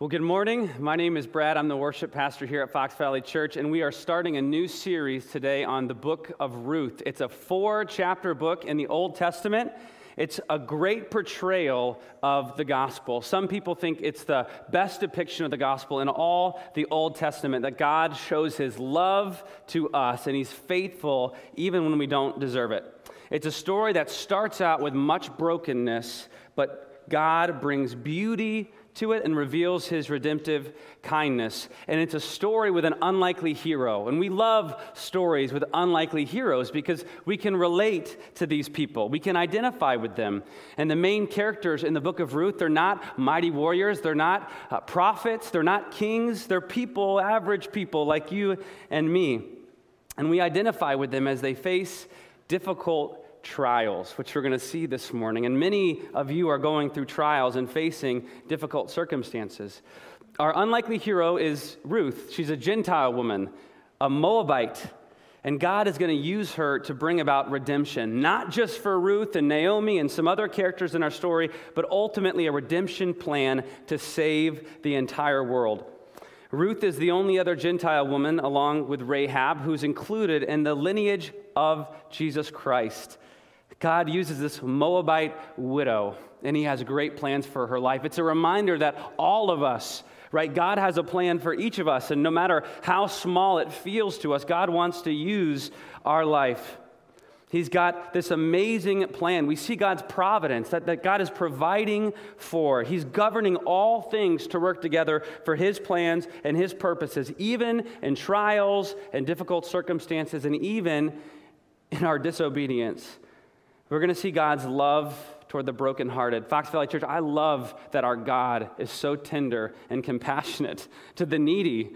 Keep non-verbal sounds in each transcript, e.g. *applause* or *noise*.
Well, good morning. My name is Brad. I'm the worship pastor here at Fox Valley Church, and we are starting a new series today on the book of Ruth. It's a four chapter book in the Old Testament. It's a great portrayal of the gospel. Some people think it's the best depiction of the gospel in all the Old Testament, that God shows his love to us and he's faithful even when we don't deserve it. It's a story that starts out with much brokenness, but God brings beauty to it and reveals his redemptive kindness. And it's a story with an unlikely hero. And we love stories with unlikely heroes because we can relate to these people, we can identify with them. And the main characters in the book of Ruth, they're not mighty warriors, they're not uh, prophets, they're not kings, they're people, average people like you and me. And we identify with them as they face difficult trials, which we're going to see this morning. And many of you are going through trials and facing difficult circumstances. Our unlikely hero is Ruth. She's a Gentile woman, a Moabite. And God is going to use her to bring about redemption, not just for Ruth and Naomi and some other characters in our story, but ultimately a redemption plan to save the entire world. Ruth is the only other Gentile woman, along with Rahab, who's included in the lineage of Jesus Christ. God uses this Moabite widow, and he has great plans for her life. It's a reminder that all of us, right, God has a plan for each of us, and no matter how small it feels to us, God wants to use our life. He's got this amazing plan. We see God's providence that, that God is providing for. He's governing all things to work together for His plans and His purposes, even in trials and difficult circumstances, and even in our disobedience. We're going to see God's love toward the brokenhearted. Fox Valley Church, I love that our God is so tender and compassionate to the needy.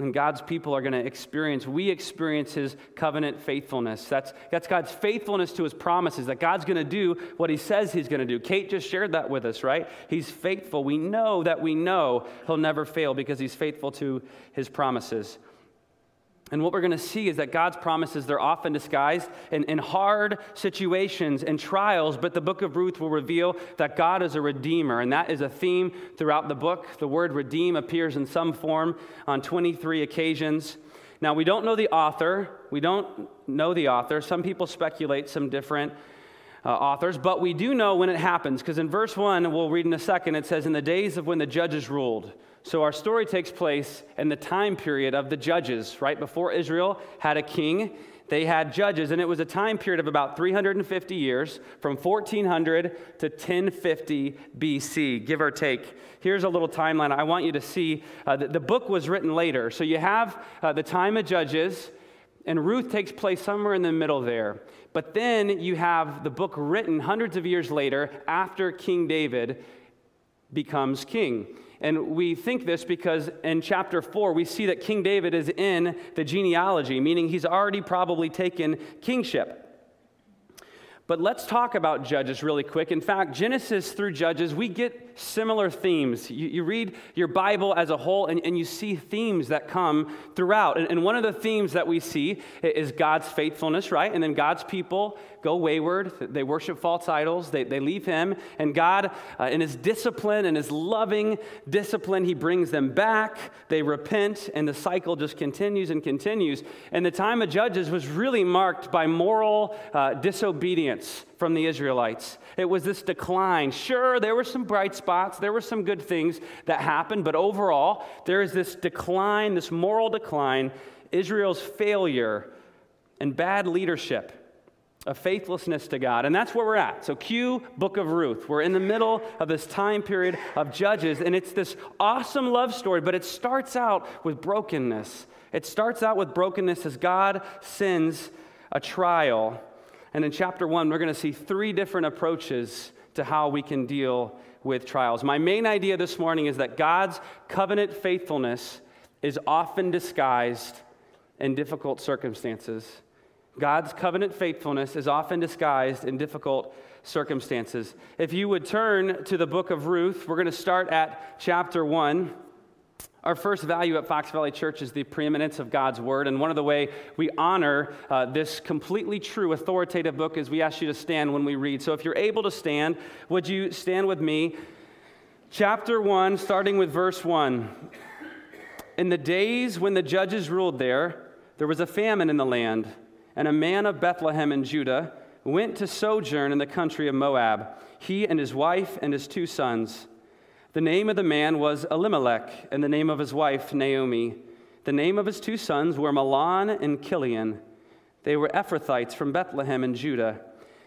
And God's people are going to experience, we experience his covenant faithfulness. That's, that's God's faithfulness to his promises, that God's going to do what he says he's going to do. Kate just shared that with us, right? He's faithful. We know that we know he'll never fail because he's faithful to his promises. And what we're going to see is that God's promises, they're often disguised in, in hard situations and trials, but the book of Ruth will reveal that God is a redeemer. And that is a theme throughout the book. The word redeem appears in some form on 23 occasions. Now, we don't know the author. We don't know the author. Some people speculate some different uh, authors, but we do know when it happens, because in verse 1, we'll read in a second, it says, In the days of when the judges ruled. So our story takes place in the time period of the judges, right? Before Israel had a king, they had judges, and it was a time period of about 350 years, from 1400 to 1050 BC, give or take. Here's a little timeline I want you to see. Uh, the, the, book was written later. So you have uh, the time of Judges, and Ruth takes place somewhere in the middle there. But then you have the book written hundreds of years later after King David becomes king. And we think this because in chapter 4, we see that King David is in the genealogy, meaning he's already probably taken kingship. But let's talk about Judges really quick. In fact, Genesis through Judges, we get similar themes. You, you read your Bible as a whole, and, and you see themes that come throughout. And, and one of the themes that we see is God's faithfulness, right? And then God's people go wayward. They worship false idols. They, they leave Him. And God, uh, in His discipline and His loving discipline, He brings them back. They repent, and the cycle just continues and continues. And the time of Judges was really marked by moral uh, disobedience from the Israelites. It was this decline. Sure, there were some bright spots, there were some good things that happened, but overall, there is this decline, this moral decline, Israel's failure and bad leadership of faithlessness to God. And that's where we're at. So, cue Book of Ruth. We're in the middle of this time period of Judges, and it's this awesome love story, but it starts out with brokenness. It starts out with brokenness as God sends a trial and in chapter one, we're going to see three different approaches to how we can deal with trials. My main idea this morning is that God's covenant faithfulness is often disguised in difficult circumstances. God's covenant faithfulness is often disguised in difficult circumstances. If you would turn to the book of Ruth, we're going to start at chapter 1. Our first value at Fox Valley Church is the preeminence of God's Word. And one of the way we honor uh, this completely true, authoritative book is we ask you to stand when we read. So if you're able to stand, would you stand with me? Chapter 1, starting with verse 1. In the days when the judges ruled there, there was a famine in the land, and a man of Bethlehem in Judah went to sojourn in the country of Moab, he and his wife and his two sons. The name of the man was Elimelech, and the name of his wife Naomi. The name of his two sons were Mahlon and Chilion. They were Ephrathites from Bethlehem in Judah.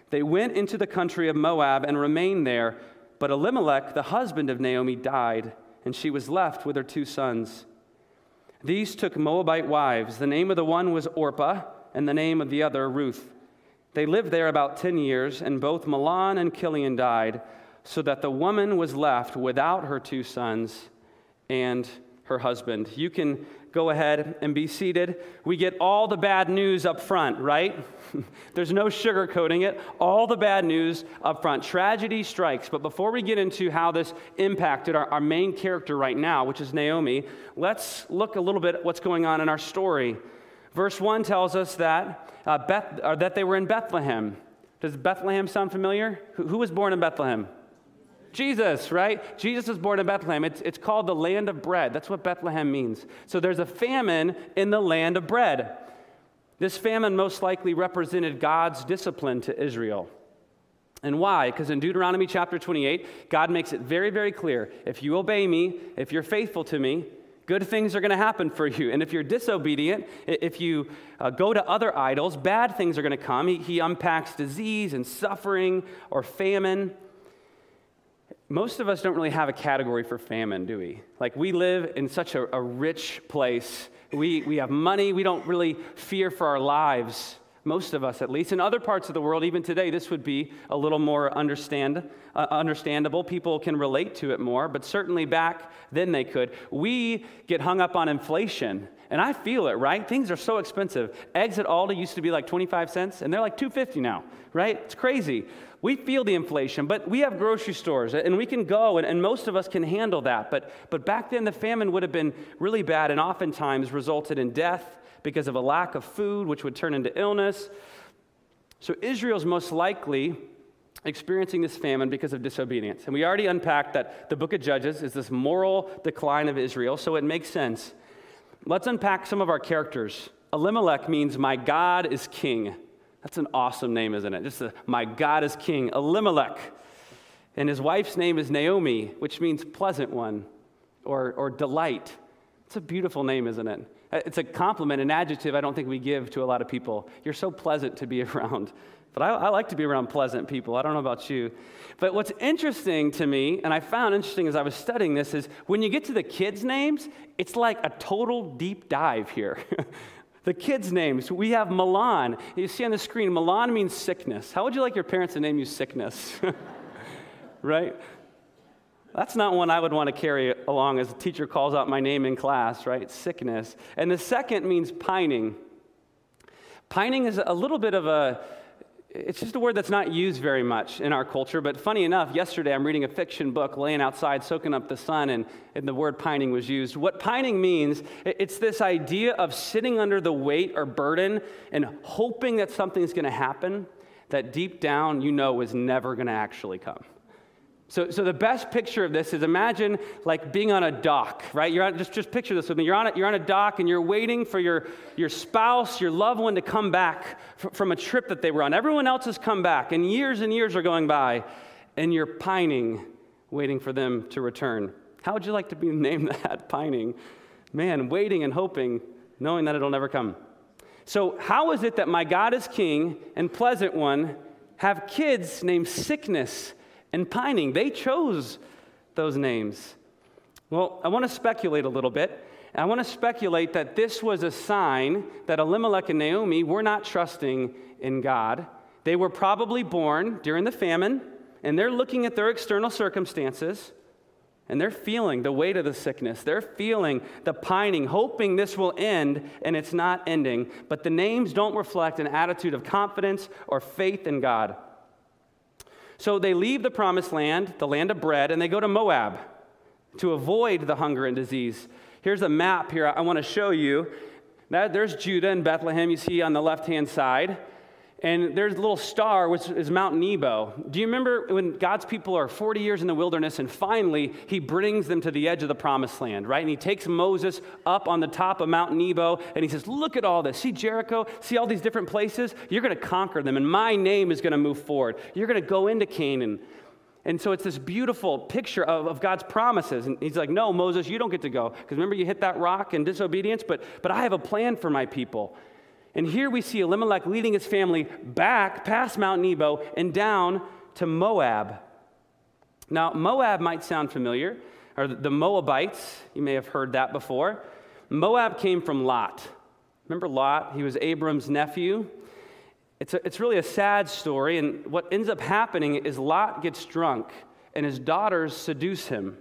They went into the country of Moab and remained there. But Elimelech, the husband of Naomi, died, and she was left with her two sons. These took Moabite wives. The name of the one was Orpah, and the name of the other Ruth. They lived there about 10 years, and both Mahlon and Chilion died, so that the woman was left without her two sons and her husband. You can go ahead and be seated. We get all the bad news up front, right? *laughs* There's no sugarcoating it. All the bad news up front. Tragedy strikes. But before we get into how this impacted our, our main character right now, which is Naomi, let's look a little bit at what's going on in our story. Verse 1 tells us that, uh, Beth, uh, that they were in Bethlehem. Does Bethlehem sound familiar? Who, who was born in Bethlehem? Jesus, right? Jesus was born in Bethlehem. It's, it's called the land of bread. That's what Bethlehem means. So there's a famine in the land of bread. This famine most likely represented God's discipline to Israel. And why? Because in Deuteronomy chapter 28, God makes it very, very clear if you obey me, if you're faithful to me, good things are going to happen for you. And if you're disobedient, if you uh, go to other idols, bad things are going to come. He, he unpacks disease and suffering or famine most of us don't really have a category for famine, do we? Like, we live in such a, a, rich place. We, we have money. We don't really fear for our lives, most of us at least. In other parts of the world, even today, this would be a little more understand, uh, understandable. People can relate to it more, but certainly back then they could. We get hung up on inflation. And I feel it, right? Things are so expensive. Eggs at Aldi used to be like 25 cents, and they're like 250 now, right? It's crazy we feel the inflation, but we have grocery stores and we can go, and, and, most of us can handle that. But, but back then, the famine would have been really bad and oftentimes resulted in death because of a lack of food, which would turn into illness. So Israel's most likely experiencing this famine because of disobedience. And we already unpacked that the book of Judges is this moral decline of Israel, so it makes sense. Let's unpack some of our characters. Elimelech means, My God is king. That's an awesome name, isn't it? Just a, my God is king, Elimelech. And his wife's name is Naomi, which means pleasant one or, or delight. It's a beautiful name, isn't it? It's a compliment, an adjective I don't think we give to a lot of people. You're so pleasant to be *laughs* around. But I, I, like to be around pleasant people. I don't know about you. But what's interesting to me, and I found interesting as I was studying this, is when you get to the kids' names, it's like a total deep dive here. *laughs* The kids' names, we have Mahlon. You see on the screen, Mahlon means sickness. How would you like your parents to name you sickness? *laughs* right? That's not one I would want to carry along as a teacher calls out my name in class, right? Sickness. And the second means pining. Pining is a little bit of a it's just a word that's not used very much in our culture. But funny enough, yesterday I'm reading a fiction book, laying outside, soaking up the sun, and, and the word pining was used. What pining means, it's this idea of sitting under the weight or burden and hoping that something's going to happen that deep down you know is never going to actually come. So, so the best picture of this is imagine like being on a dock, right? You're on, just, just picture this with me. You're on, a, you're on a dock and you're waiting for your, your spouse, your loved one to come back f- from a trip that they were on. Everyone else has come back, and years and years are going by, and you're pining, waiting for them to return. How would you like to be *laughs* named that, pining? Man, waiting and hoping, knowing that it'll never come. So, how is it that my God is king and pleasant one have kids named sickness? And pining. They chose those names. Well, I want to speculate a little bit. I want to speculate that this was a sign that Elimelech and Naomi were not trusting in God. They were probably born during the famine, and they're looking at their external circumstances, and they're feeling the weight of the sickness. They're feeling the pining, hoping this will end, and it's not ending. But the names don't reflect an attitude of confidence or faith in God. So they leave the promised land, the land of bread, and they go to Moab to avoid the hunger and disease. Here's a map here I want to show you. That, there's Judah and Bethlehem, you see on the left hand side. And there's a little star, which is Mount Nebo. Do you remember when God's people are 40 years in the wilderness and finally he brings them to the edge of the promised land, right? And he takes Moses up on the top of Mount Nebo and he says, Look at all this. See Jericho? See all these different places? You're going to conquer them, and my name is going to move forward. You're going to go into Canaan. And so it's this beautiful picture of, of God's promises. And he's like, No, Moses, you don't get to go. Because remember, you hit that rock in disobedience, but, but I have a plan for my people. And here we see Elimelech leading his family back past Mount Nebo and down to Moab. Now, Moab might sound familiar, or the Moabites, you may have heard that before. Moab came from Lot. Remember Lot? He was Abram's nephew. It's, a, it's really a sad story, and what ends up happening is Lot gets drunk, and his daughters seduce him.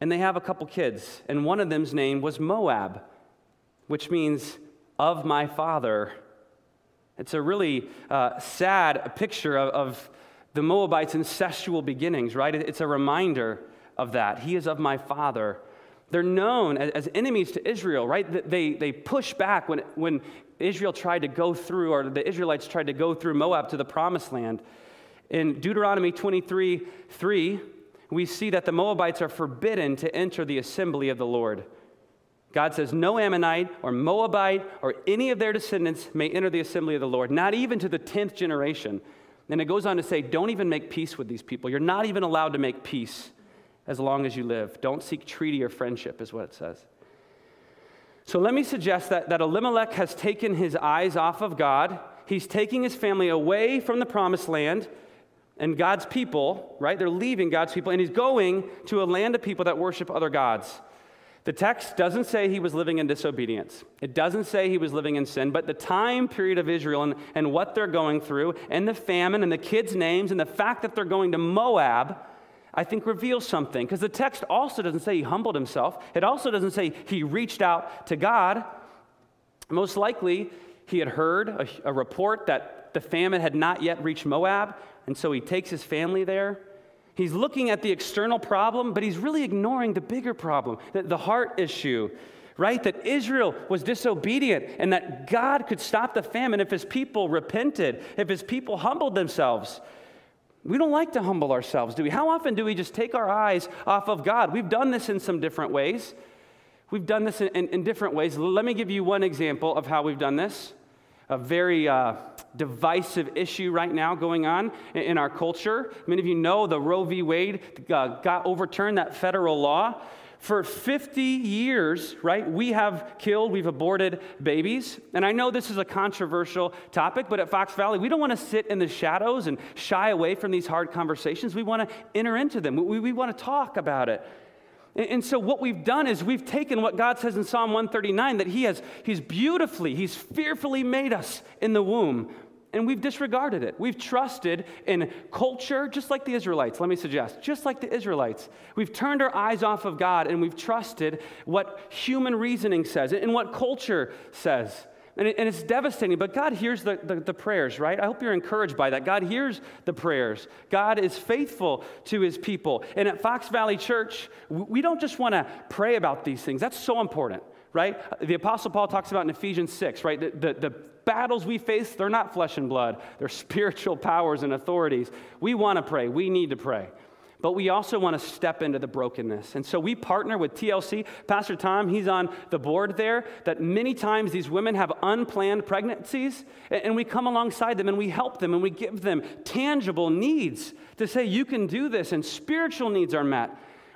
And they have a couple kids, and one of them's name was Moab, which means of my father. It's a really uh, sad picture of, of, the Moabites' incestual beginnings, right? It's a reminder of that. He is of my father. They're known as, as enemies to Israel, right? They, they push back when, when Israel tried to go through, or the Israelites tried to go through Moab to the promised land. In Deuteronomy 23 3, we see that the Moabites are forbidden to enter the assembly of the Lord. God says, No Ammonite or Moabite or any of their descendants may enter the assembly of the Lord, not even to the 10th generation. And it goes on to say, Don't even make peace with these people. You're not even allowed to make peace as long as you live. Don't seek treaty or friendship, is what it says. So let me suggest that, that Elimelech has taken his eyes off of God. He's taking his family away from the promised land and God's people, right? They're leaving God's people, and he's going to a land of people that worship other gods. The text doesn't say he was living in disobedience. It doesn't say he was living in sin, but the time period of Israel and, and what they're going through, and the famine, and the kids' names, and the fact that they're going to Moab, I think reveals something. Because the text also doesn't say he humbled himself, it also doesn't say he reached out to God. Most likely, he had heard a, a report that the famine had not yet reached Moab, and so he takes his family there. He's looking at the external problem, but he's really ignoring the bigger problem, the, the heart issue, right? That Israel was disobedient and that God could stop the famine if his people repented, if his people humbled themselves. We don't like to humble ourselves, do we? How often do we just take our eyes off of God? We've done this in some different ways. We've done this in, in, in different ways. Let me give you one example of how we've done this a very uh, divisive issue right now going on in, in, our culture. Many of you know the Roe v. Wade uh, got overturned, that federal law. For 50 years, right, we have killed, we've aborted babies. And I know this is a controversial topic, but at Fox Valley, we don't want to sit in the shadows and shy away from these hard conversations. We want to enter into them, we, we want to talk about it. And so what we've done is we've taken what God says in Psalm 139 that he has he's beautifully, he's fearfully made us in the womb. And we've disregarded it. We've trusted in culture, just like the Israelites, let me suggest, just like the Israelites. We've turned our eyes off of God and we've trusted what human reasoning says and what culture says. And, it, and it's devastating, but God hears the, the, the, prayers, right? I hope you're encouraged by that. God hears the prayers. God is faithful to his people. And at Fox Valley Church, we don't just want to pray about these things, that's so important, right? The Apostle Paul talks about in Ephesians 6, right? The, the, the battles we face, they're not flesh and blood, they're *laughs* spiritual powers and authorities. We want to pray, we need to pray but we also want to step into the brokenness. And so we partner with TLC. Pastor Tom, he's on the board there, that many times these women have unplanned pregnancies, and we come alongside them and we help them and we give them tangible needs to say, you can do this, and spiritual needs are met.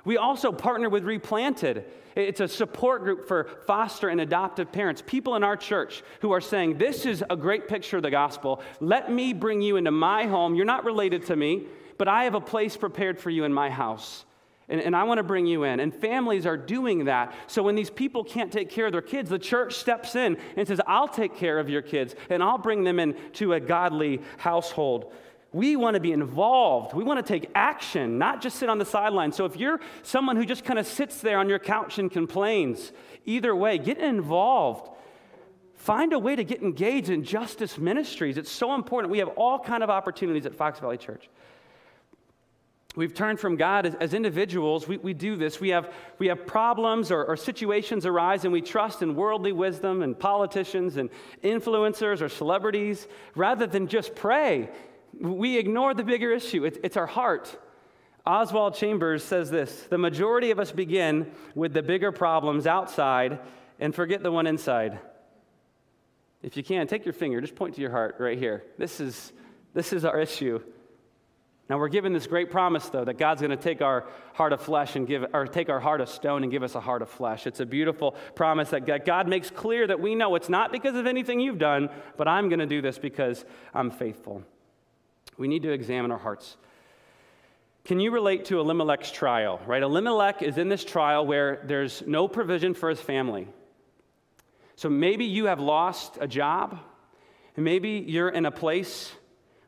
We also partner with Replanted. It's a support group for foster and adoptive parents, people in our church who are saying, This is a great picture of the gospel. Let me bring you into my home. You're not related to me but I have a place prepared for you in my house. And, and, I want to bring you in. And families are doing that. So when these people can't take care of their kids, the church steps in and says, I'll take care of your kids and I'll bring them into a godly household. We want to be involved. We want to take action, not just sit on the sidelines. So if you're someone who just kind of sits there on your couch and complains, either way, get involved. Find a way to get engaged in justice ministries. It's so important. We have all kind of opportunities at Fox Valley Church. We've turned from God as, as individuals. We, we do this. We have, we have problems or, or situations arise, and we trust in worldly wisdom and politicians and influencers or celebrities rather than just pray. We ignore the bigger issue. It, it's our heart. Oswald Chambers says this The majority of us begin with the bigger problems outside and forget the one inside. If you can, take your finger, just point to your heart right here. This is, this is our issue. Now we're given this great promise, though, that God's going to take our heart of flesh and give, or take our heart of stone and give us a heart of flesh. It's a beautiful promise that God makes clear that we know it's not because of anything you've done, but I'm going to do this because I'm faithful. We need to examine our hearts. Can you relate to Elimelech's trial? Right? Elimelech is in this trial where there's no provision for his family. So maybe you have lost a job, and maybe you're in a place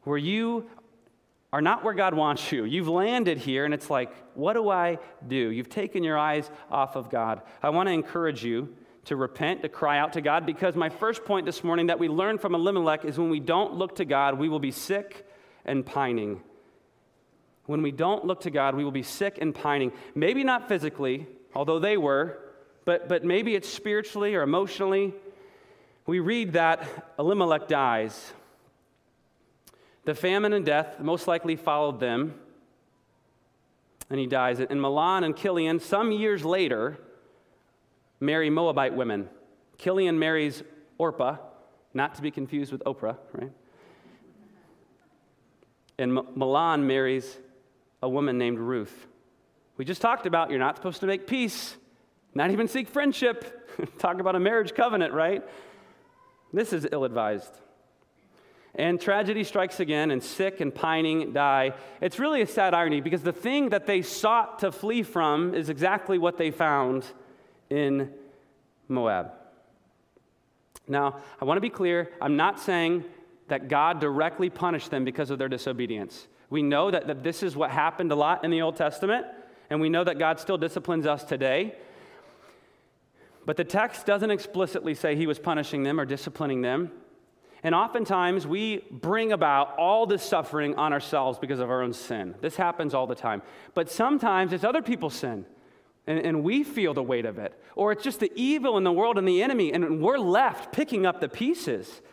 where you are not where God wants you. You've landed here, and it's like, what do I do? You've taken your eyes off of God. I want to encourage you to repent, to cry out to God, because my first point this morning that we learned from Elimelech is when we don't look to God, we will be sick and pining. When we don't look to God, we will be sick and pining. Maybe not physically, although they were, but, but maybe it's spiritually or emotionally. We read that Elimelech dies. The famine and death most likely followed them, and he dies. And Mahlon and Chilion, some years later, marry Moabite women. Chilion marries Orpah, not to be confused with Oprah, right? And Mahlon marries a woman named Ruth. We just talked about you're not supposed to make peace, not even seek friendship. *laughs* Talk about a marriage covenant, right? This is ill advised. And tragedy strikes again, and sick and pining die. It's really a sad irony because the thing that they sought to flee from is exactly what they found in Moab. Now, I want to be clear I'm not saying that God directly punished them because of their disobedience. We know that, that this is what happened a lot in the Old Testament, and we know that God still disciplines us today. But the text doesn't explicitly say he was punishing them or disciplining them. And oftentimes we bring about all this suffering on ourselves because of our own sin. This happens all the time. But sometimes it's other people's sin. And, and, we feel the weight of it. Or it's just the evil in the world and the enemy, and we're left picking up the pieces.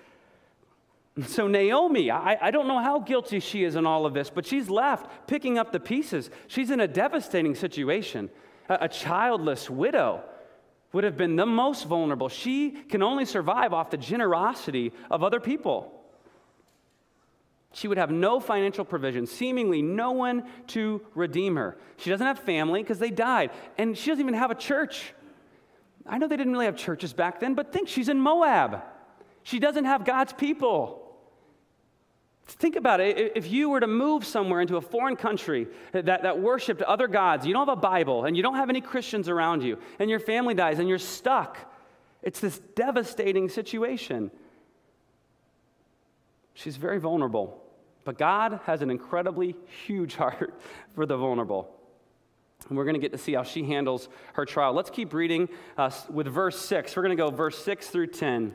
So, Naomi, I, I don't know how guilty she is in all of this, but she's left picking up the pieces. She's in a devastating situation, a, a childless widow would have been the most vulnerable. She can only survive off the generosity of other people. She would have no financial provision, seemingly no one to redeem her. She doesn't have family because they died, and she doesn't even have a church. I know they didn't really have churches back then, but think she's in Moab. She doesn't have God's people. Think about it. If you were to move somewhere into a foreign country that, that worshiped other gods, you don't have a Bible, and you don't have any Christians around you, and your family dies, and you're stuck, it's this devastating situation. She's very vulnerable. But God has an incredibly huge *laughs* heart for the vulnerable. And we're going to get to see how she handles her trial. Let's keep reading uh, with verse 6. We're going to go verse 6 through 10.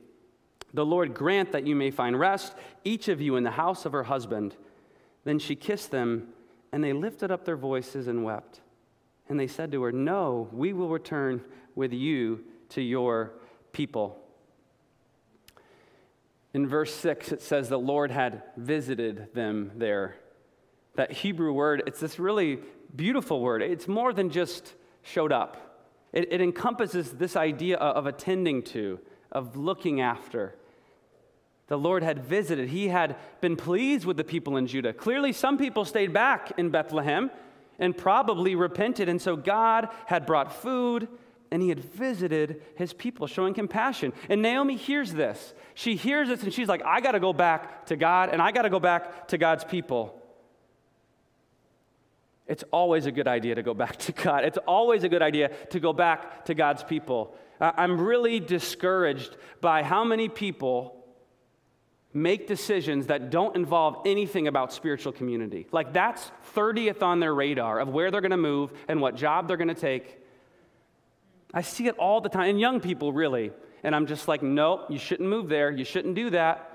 The Lord grant that you may find rest, each of you in the house of her husband. Then she kissed them, and they lifted up their voices and wept. And they said to her, No, we will return with you to your people. In verse 6, it says the Lord had visited them there. That Hebrew word, it's this really beautiful word. It's more than just showed up, it, it encompasses this idea of attending to, of looking after the Lord had visited. He had been pleased with the people in Judah. Clearly, some people stayed back in Bethlehem and probably repented. And so God had brought food and he had visited his people, showing compassion. And Naomi hears this. She hears this and she's like, I got to go back to God and I got to go back to God's people. it's always a good idea to go back to God. It's always a good idea to go back to God's people. I'm really discouraged by how many people make decisions that don't involve anything about spiritual community. Like that's 30th on their radar of where they're going to move and what job they're going to take. I see it all the time, and young people really. And I'm just like, nope, you shouldn't move there. You shouldn't do that.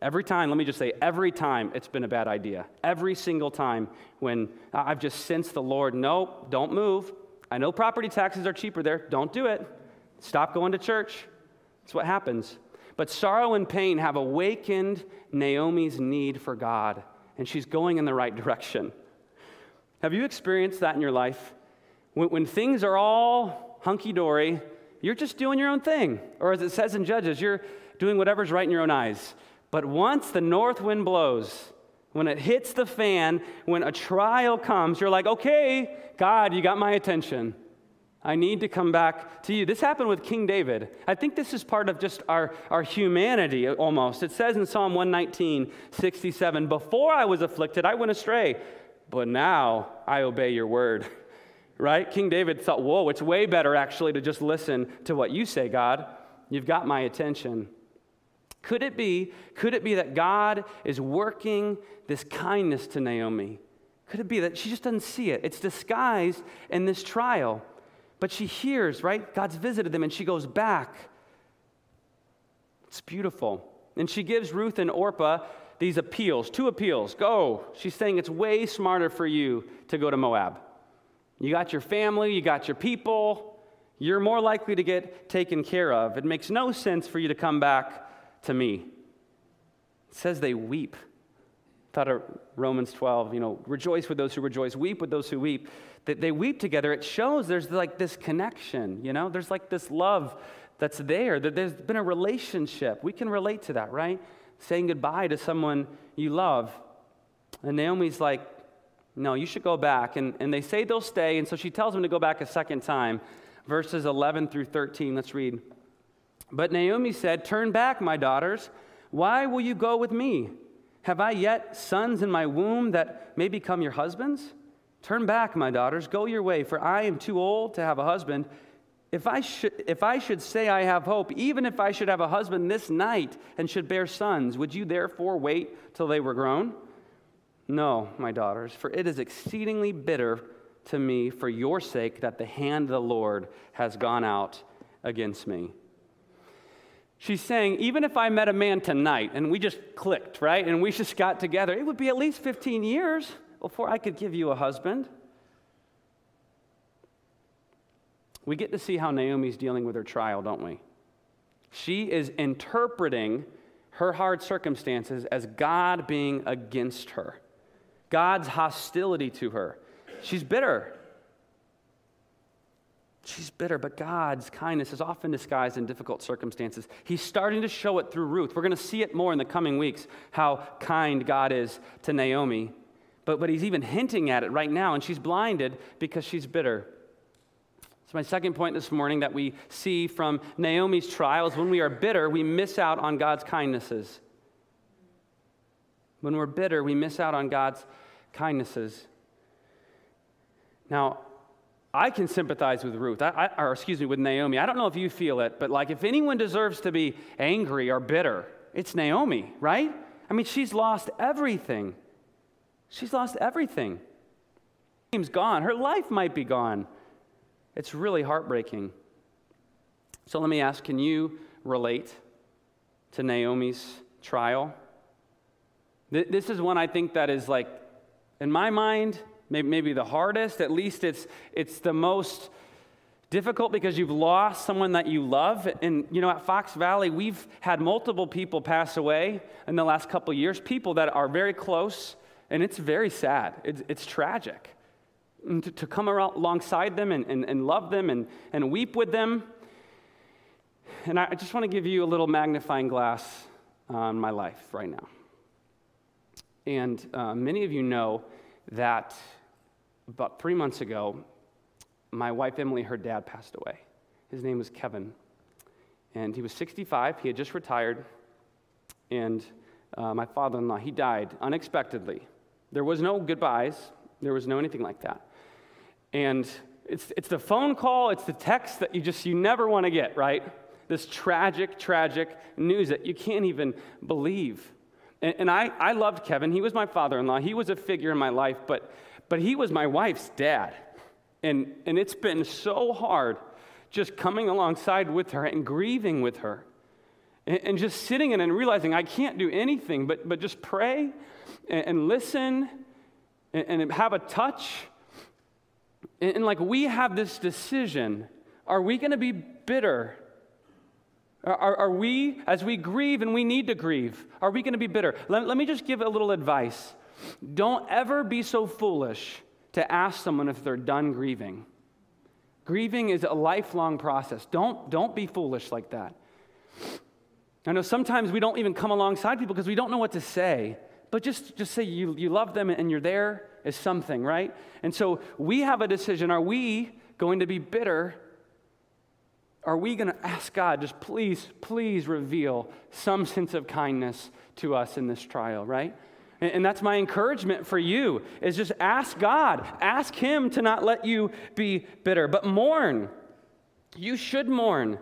Every time, let me just say, every time it's been a bad idea. Every single time when I've just sensed the Lord, nope, don't move. I know property taxes are cheaper there. Don't do it. Stop going to church. That's what happens. But sorrow and pain have awakened Naomi's need for God, and she's going in the right direction. Have you experienced that in your life? When, when things are all hunky dory, you're just doing your own thing. Or as it says in Judges, you're doing whatever's right in your own eyes. But once the north wind blows, when it hits the fan, when a trial comes, you're like, okay, God, you got my attention. I need to come back to you. This happened with King David. I think this is part of just our, our humanity almost. It says in Psalm 119, 67, Before I was afflicted, I went astray, but now I obey your word. *laughs* Right? King David thought, Whoa, it's way better actually to just listen to what you say, God. You've got my attention. Could it be, could it be that God is working this kindness to Naomi? Could it be that she just doesn't see it? It's disguised in this trial. But she hears, right? God's visited them and she goes back. It's beautiful. And she gives Ruth and Orpah these appeals, two appeals. Go. She's saying it's way smarter for you to go to Moab. You got your family, you got your people, you're more likely to get taken care of. It makes no sense for you to come back to me. It says they weep. Thought of Romans 12, you know, rejoice with those who rejoice, weep with those who weep that they weep together, it shows there's like this connection, you know? There's like this love that's there, that there's been a relationship. We can relate to that, right? Saying goodbye to someone you love. And Naomi's like, no, you should go back. And, and they say they'll stay, and so she tells them to go back a second time. Verses 11 through 13, let's read. But Naomi said, Turn back, my daughters. Why will you go with me? Have I yet sons in my womb that may become your husbands? Turn back, my daughters, go your way, for I am too old to have a husband. If I, should, if I should say I have hope, even if I should have a husband this night and should bear sons, would you therefore wait till they were grown? No, my daughters, for it is exceedingly bitter to me for your sake that the hand of the Lord has gone out against me. She's saying, even if I met a man tonight and we just clicked, right, and we just got together, it would be at least 15 years before I could give you a husband. We get to see how Naomi's dealing with her trial, don't we? She is interpreting her hard circumstances as God being against her, God's hostility to her. She's bitter. She's bitter, but God's kindness is often disguised in difficult circumstances. He's starting to show it through Ruth. We're going to see it more in the coming weeks how kind God is to Naomi. But, but he's even hinting at it right now, and she's blinded because she's bitter. So, my second point this morning that we see from Naomi's trials when we are bitter, we miss out on God's kindnesses. When we're bitter, we miss out on God's kindnesses. Now, I can sympathize with Ruth, I, I, or excuse me, with Naomi. I don't know if you feel it, but like if anyone deserves to be angry or bitter, it's Naomi, right? I mean, she's lost everything. She's lost everything. Her gone. Her life might be gone. It's really heartbreaking. So let me ask can you relate to Naomi's trial? This is one I think that is like, in my mind, maybe the hardest. At least it's, it's the most difficult because you've lost someone that you love. And, you know, at Fox Valley, we've had multiple people pass away in the last couple years, people that are very close and it's very sad, it's, it's tragic. To, to come around, alongside them and, and, and love them and, and weep with them. And I just want to give you a little magnifying glass on my life right now. And uh, many of you know that about three months ago, my wife Emily, her dad passed away. His name was Kevin. And he was 65, he had just retired. And uh, my father in law, he died unexpectedly There was no goodbyes, there was no anything like that. And it's, it's the phone call, it's the text that you just, you never want to get, right? This tragic, tragic news that you can't even believe. And, and I, I loved Kevin. He was my father in law. He was a figure in my life, but, but he was my wife's dad. And, and it's been so hard just coming alongside with her and grieving with her. And, and just sitting in and realizing I can't do anything but, but just pray and, and listen and, and, have a touch. And, and like we have this decision are we going to be bitter? Are, are, we, as we grieve and we need to grieve, are we going to be bitter? Let, let me just give a little advice. Don't ever be so foolish to ask someone if they're done grieving. Grieving is a lifelong process. Don't, don't be foolish like that. I know sometimes we don't even come alongside people because we don't know what to say, but just, just say you, you love them and you're there is something, right? And so we have a decision. Are we going to be bitter? Are we going to ask God, just please, please reveal some sense of kindness to us in this trial, right? And that's my encouragement for you is just ask God, ask him to not let you be bitter, but mourn. You should mourn.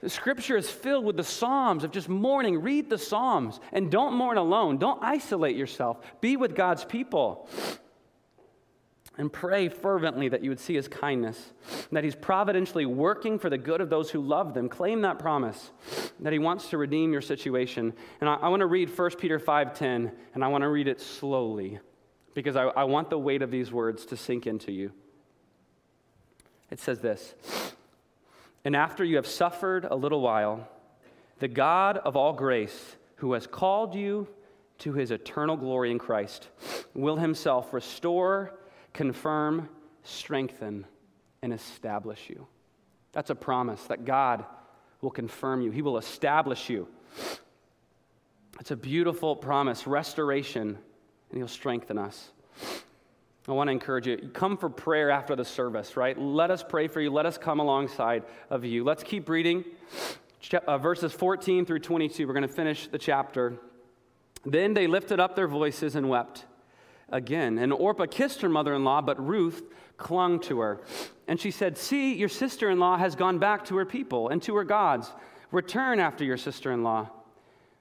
The scripture is filled with the Psalms of just mourning. Read the Psalms and don't mourn alone. Don't isolate yourself. Be with God's people and pray fervently that you would see his kindness, that he's providentially working for the good of those who love them. Claim that promise, that he wants to redeem your situation. And I, I want to read 1 Peter 5.10, and I want to read it slowly, because I, I want the weight of these words to sink into you. It says this, And after you have suffered a little while, the God of all grace, who has called you to his eternal glory in Christ, will himself restore confirm, strengthen, and establish you. That's a promise that God will confirm you, He will establish you. It's a beautiful promise, restoration, and He'll strengthen us. I want to encourage you. Come for prayer after the service, right? Let us pray for you. Let us come alongside of you. Let's keep reading uh, verses 14 through 22. We're going to finish the chapter. Then they lifted up their voices and wept again. And Orpah kissed her mother in law, but Ruth clung to her. And she said, See, your sister in law has gone back to her people and to her gods. Return after your sister in law.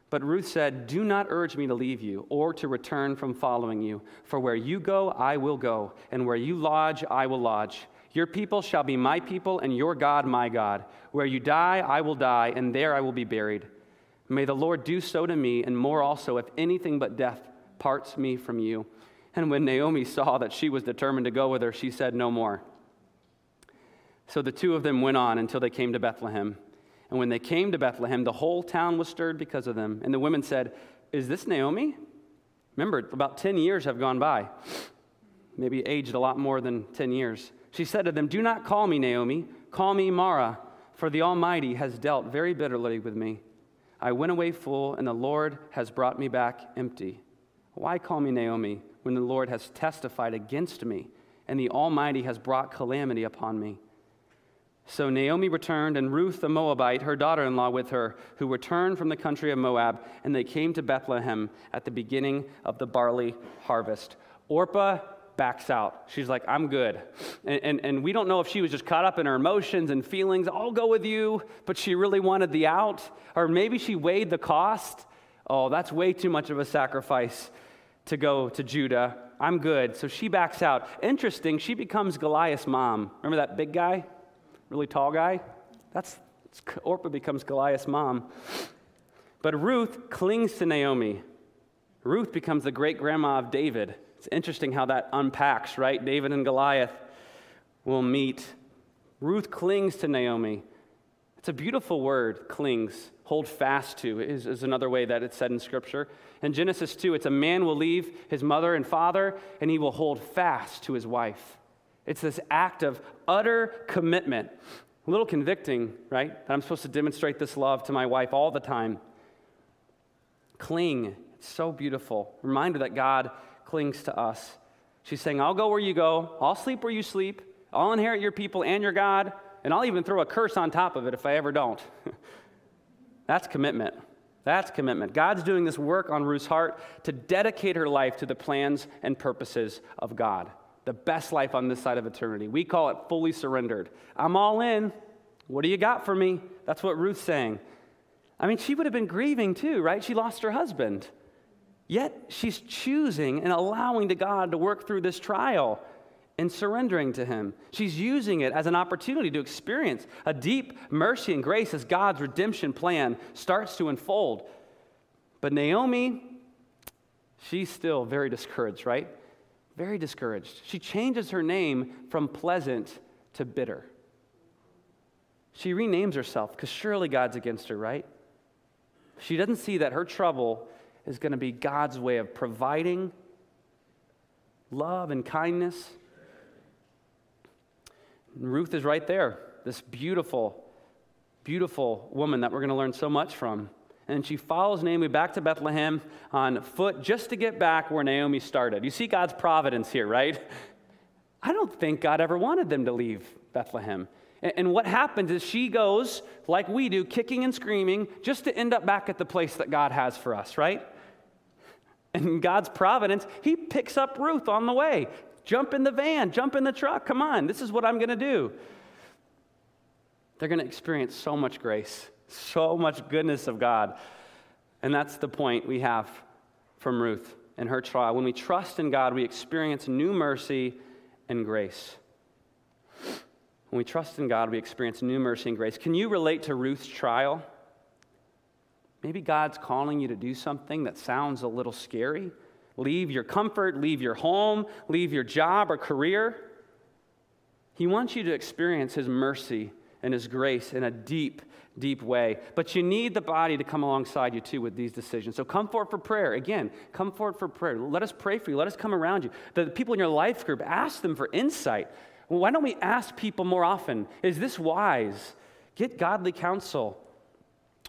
But Ruth said, Do not urge me to leave you or to return from following you. For where you go, I will go, and where you lodge, I will lodge. Your people shall be my people, and your God my God. Where you die, I will die, and there I will be buried. May the Lord do so to me, and more also, if anything but death parts me from you. And when Naomi saw that she was determined to go with her, she said no more. So the two of them went on until they came to Bethlehem. And when they came to Bethlehem, the whole town was stirred because of them. And the women said, Is this Naomi? Remember, about 10 years have gone by, maybe aged a lot more than 10 years. She said to them, Do not call me Naomi, call me Mara, for the Almighty has dealt very bitterly with me. I went away full, and the Lord has brought me back empty. Why call me Naomi? When the Lord has testified against me, and the Almighty has brought calamity upon me. So Naomi returned, and Ruth the Moabite, her daughter in law, with her, who returned from the country of Moab, and they came to Bethlehem at the beginning of the barley harvest. Orpah backs out. She's like, I'm good. And, and, and, we don't know if she was just caught up in her emotions and feelings. I'll go with you, but she really wanted the out. Or maybe she weighed the cost. Oh, that's way too much of a sacrifice to go to Judah. I'm good. So she backs out. Interesting, she becomes Goliath's mom. Remember that big guy? Really tall guy? That's Orpah becomes Goliath's mom. But Ruth clings to Naomi. Ruth becomes the great grandma of David. It's interesting how that unpacks, right? David and Goliath will meet. Ruth clings to Naomi. It's a beautiful word, clings. Hold fast to is, is another way that it's said in Scripture. In Genesis 2, it's a man will leave his mother and father, and he will hold fast to his wife. It's this act of utter commitment. A little convicting, right? That I'm supposed to demonstrate this love to my wife all the time. Cling. It's so beautiful. Reminder that God clings to us. She's saying, I'll go where you go, I'll sleep where you sleep, I'll inherit your people and your God, and I'll even throw a curse on top of it if I ever don't. *laughs* That's commitment. That's commitment. God's doing this work on Ruth's heart to dedicate her life to the plans and purposes of God. The best life on this side of eternity. We call it fully surrendered. I'm all in. What do you got for me? That's what Ruth's saying. I mean, she would have been grieving too, right? She lost her husband. Yet she's choosing and allowing to God to work through this trial and surrendering to Him. She's using it as an opportunity to experience a deep mercy and grace as God's redemption plan starts to unfold. But Naomi, she's still very discouraged, right? Very discouraged. She changes her name from pleasant to bitter. She renames herself because surely God's against her, right? She doesn't see that her trouble is going to be God's way of providing love and kindness Ruth is right there, this beautiful, beautiful woman that we're going to learn so much from. And she follows Naomi back to Bethlehem on foot just to get back where Naomi started. You see God's providence here, right? I don't think God ever wanted them to leave Bethlehem. And what happens is she goes, like we do, kicking and screaming, just to end up back at the place that God has for us, right? And God's providence, He picks up Ruth on the way. Jump in the van, jump in the truck. Come on, this is what I'm going to do. They're going to experience so much grace, so much goodness of God. And that's the point we have from Ruth and her trial. When we trust in God, we experience new mercy and grace. When we trust in God, we experience new mercy and grace. Can you relate to Ruth's trial? Maybe God's calling you to do something that sounds a little scary. Leave your comfort, leave your home, leave your job or career. He wants you to experience His mercy and His grace in a deep, deep way. But you need the body to come alongside you too with these decisions. So come forward for prayer. Again, come forward for prayer. Let us pray for you. Let us come around you. The people in your life group, ask them for insight. Well, why don't we ask people more often? Is this wise? Get godly counsel.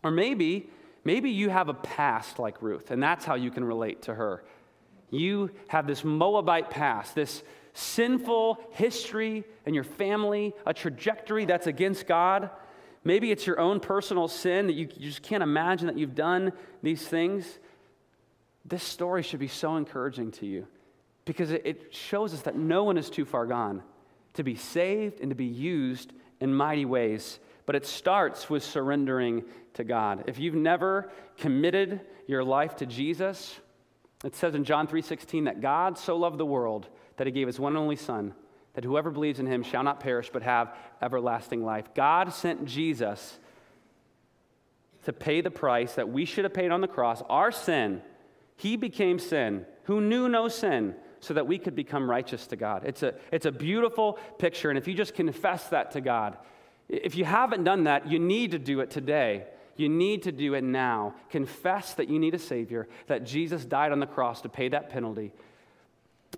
Or maybe, maybe you have a past like Ruth, and that's how you can relate to her. You have this Moabite past, this sinful history in your family, a trajectory that's against God. Maybe it's your own personal sin that you, you just can't imagine that you've done these things. This story should be so encouraging to you because it, it shows us that no one is too far gone to be saved and to be used in mighty ways. But it starts with surrendering to God. If you've never committed your life to Jesus, it says in John 3:16 that God so loved the world that he gave his one and only son that whoever believes in him shall not perish but have everlasting life. God sent Jesus to pay the price that we should have paid on the cross, our sin. He became sin, who knew no sin, so that we could become righteous to God. It's a, it's a beautiful picture, and if you just confess that to God, if you haven't done that, you need to do it today. You need to do it now. Confess that you need a Savior, that Jesus died on the cross to pay that penalty,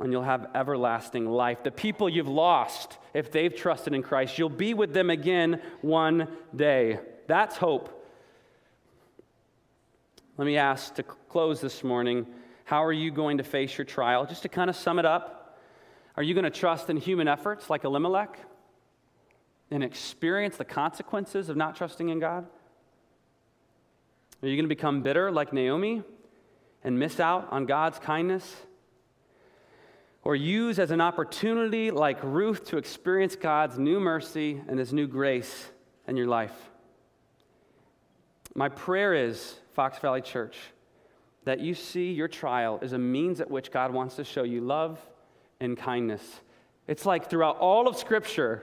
and you'll have everlasting life. The people you've lost, if they've trusted in Christ, you'll be with them again one day. That's hope. Let me ask to close this morning how are you going to face your trial? Just to kind of sum it up, are you going to trust in human efforts like Elimelech and experience the consequences of not trusting in God? Are you going to become bitter like Naomi and miss out on God's kindness? Or use as an opportunity like Ruth to experience God's new mercy and his new grace in your life? My prayer is, Fox Valley Church, that you see your trial as a means at which God wants to show you love and kindness. It's like throughout all of Scripture,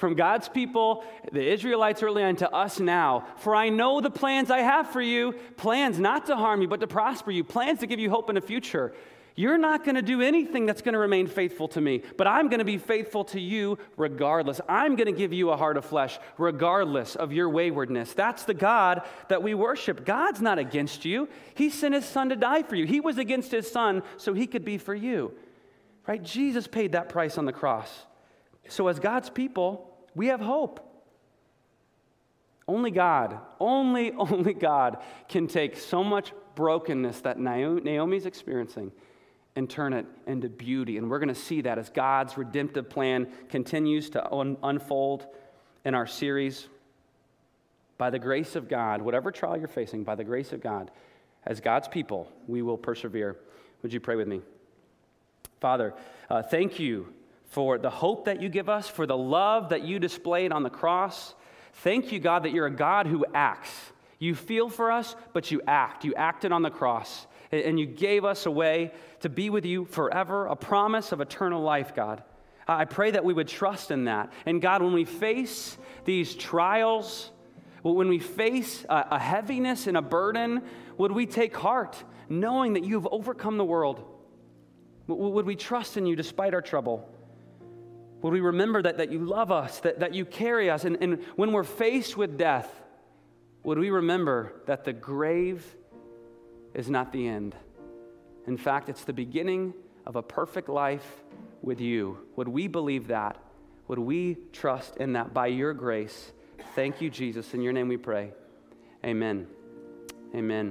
from God's people, the Israelites early on, to us now. For I know the plans I have for you plans not to harm you, but to prosper you, plans to give you hope in the future. You're not going to do anything that's going to remain faithful to me, but I'm going to be faithful to you regardless. I'm going to give you a heart of flesh regardless of your waywardness. That's the God that we worship. God's not against you. He sent his son to die for you. He was against his son so he could be for you. Right? Jesus paid that price on the cross. So as God's people, we have hope. Only God, only, *laughs* only God can take so much brokenness that Naomi's experiencing and turn it into beauty. And we're going to see that as God's redemptive plan continues to un- unfold in our series. by the grace of God, whatever trial you're facing, by the grace of God, as God's people, we will persevere. Would you pray with me? Father, uh, thank you for the hope that you give us, for the love that you displayed on the cross. Thank you, God, that you're a God who acts. You feel for us, but you act. You acted on the cross, and you gave us a way to be with you forever, a promise of eternal life, God. I pray that we would trust in that. And God, when we face these trials, when we face a, heaviness and a burden, would we take heart knowing that you have overcome the world? Would we trust in you despite our trouble? Would we remember that, that you love us, that, that you carry us? And, and when we're faced with death, would we remember that the grave is not the end? In fact, it's the beginning of a perfect life with you. Would we believe that? Would we trust in that by your grace? Thank you, Jesus. In your name we pray. Amen. Amen.